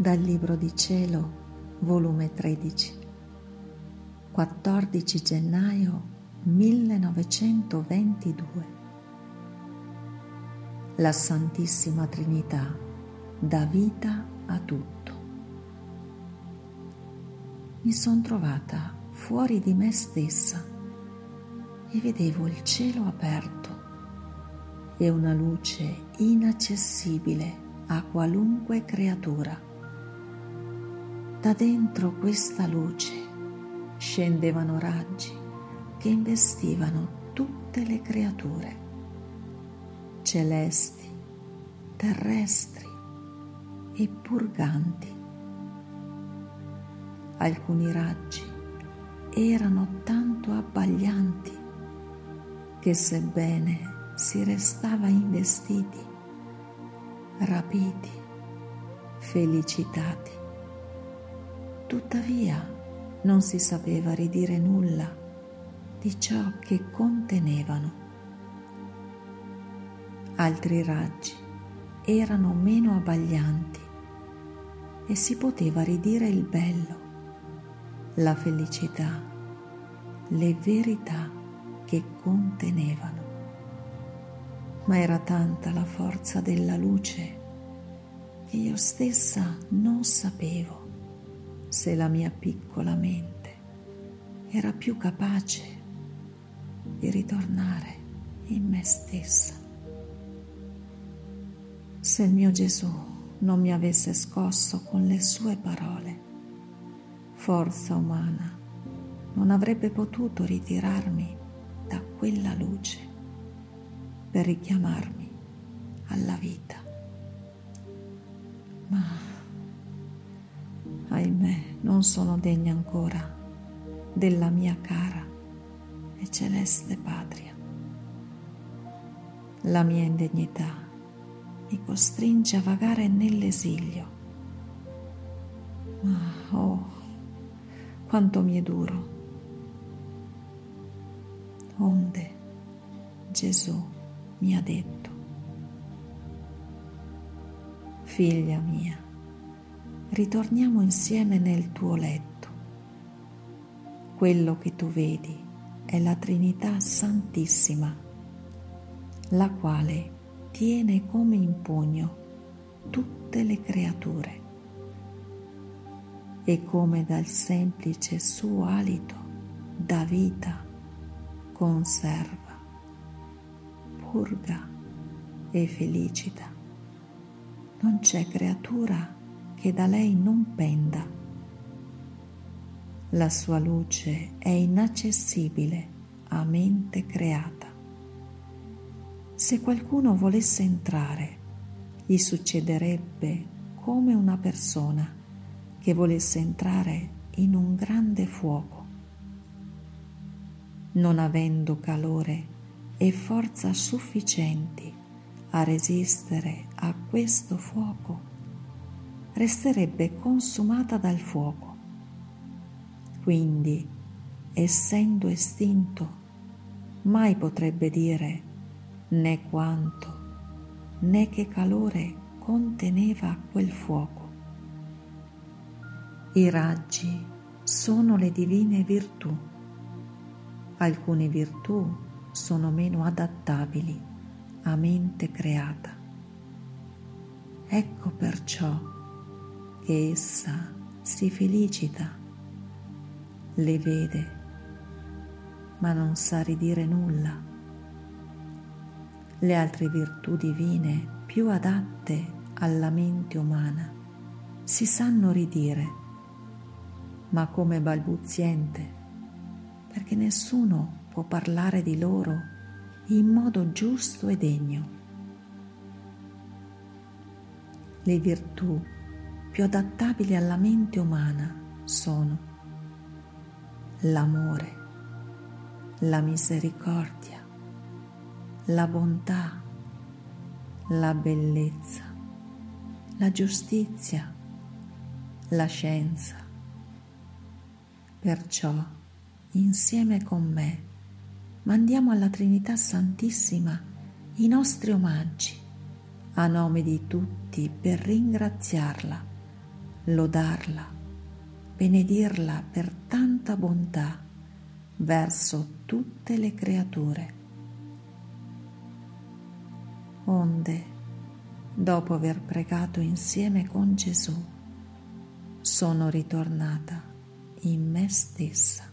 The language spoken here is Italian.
Dal Libro di Cielo, volume 13, 14 gennaio 1922. La Santissima Trinità dà vita a tutto. Mi sono trovata fuori di me stessa e vedevo il cielo aperto e una luce inaccessibile a qualunque creatura da dentro questa luce scendevano raggi che investivano tutte le creature, celesti, terrestri e purganti. Alcuni raggi erano tanto abbaglianti che sebbene si restava investiti, rapiti, felicitati, Tuttavia non si sapeva ridire nulla di ciò che contenevano. Altri raggi erano meno abbaglianti e si poteva ridire il bello, la felicità, le verità che contenevano. Ma era tanta la forza della luce che io stessa non sapevo se la mia piccola mente era più capace di ritornare in me stessa. Se il mio Gesù non mi avesse scosso con le sue parole, forza umana non avrebbe potuto ritirarmi da quella luce per richiamarmi alla vita. Ma non sono degna ancora della mia cara e celeste patria. La mia indegnità mi costringe a vagare nell'esilio. Ma oh, quanto mi è duro. Onde Gesù mi ha detto, figlia mia, ritorniamo insieme nel tuo letto. Quello che tu vedi è la Trinità Santissima, la quale tiene come in pugno tutte le creature e come dal semplice suo alito dà vita, conserva, purga e felicita. Non c'è creatura che da lei non penda. La sua luce è inaccessibile a mente creata. Se qualcuno volesse entrare, gli succederebbe come una persona che volesse entrare in un grande fuoco. Non avendo calore e forza sufficienti a resistere a questo fuoco, resterebbe consumata dal fuoco. Quindi, essendo estinto, mai potrebbe dire né quanto né che calore conteneva quel fuoco. I raggi sono le divine virtù. Alcune virtù sono meno adattabili a mente creata. Ecco perciò che essa si felicita, le vede, ma non sa ridire nulla. Le altre virtù divine più adatte alla mente umana si sanno ridire, ma come balbuziente, perché nessuno può parlare di loro in modo giusto e degno. Le virtù più adattabili alla mente umana sono l'amore, la misericordia, la bontà, la bellezza, la giustizia, la scienza. Perciò, insieme con me, mandiamo alla Trinità Santissima i nostri omaggi a nome di tutti per ringraziarla lodarla, benedirla per tanta bontà verso tutte le creature. Onde, dopo aver pregato insieme con Gesù, sono ritornata in me stessa.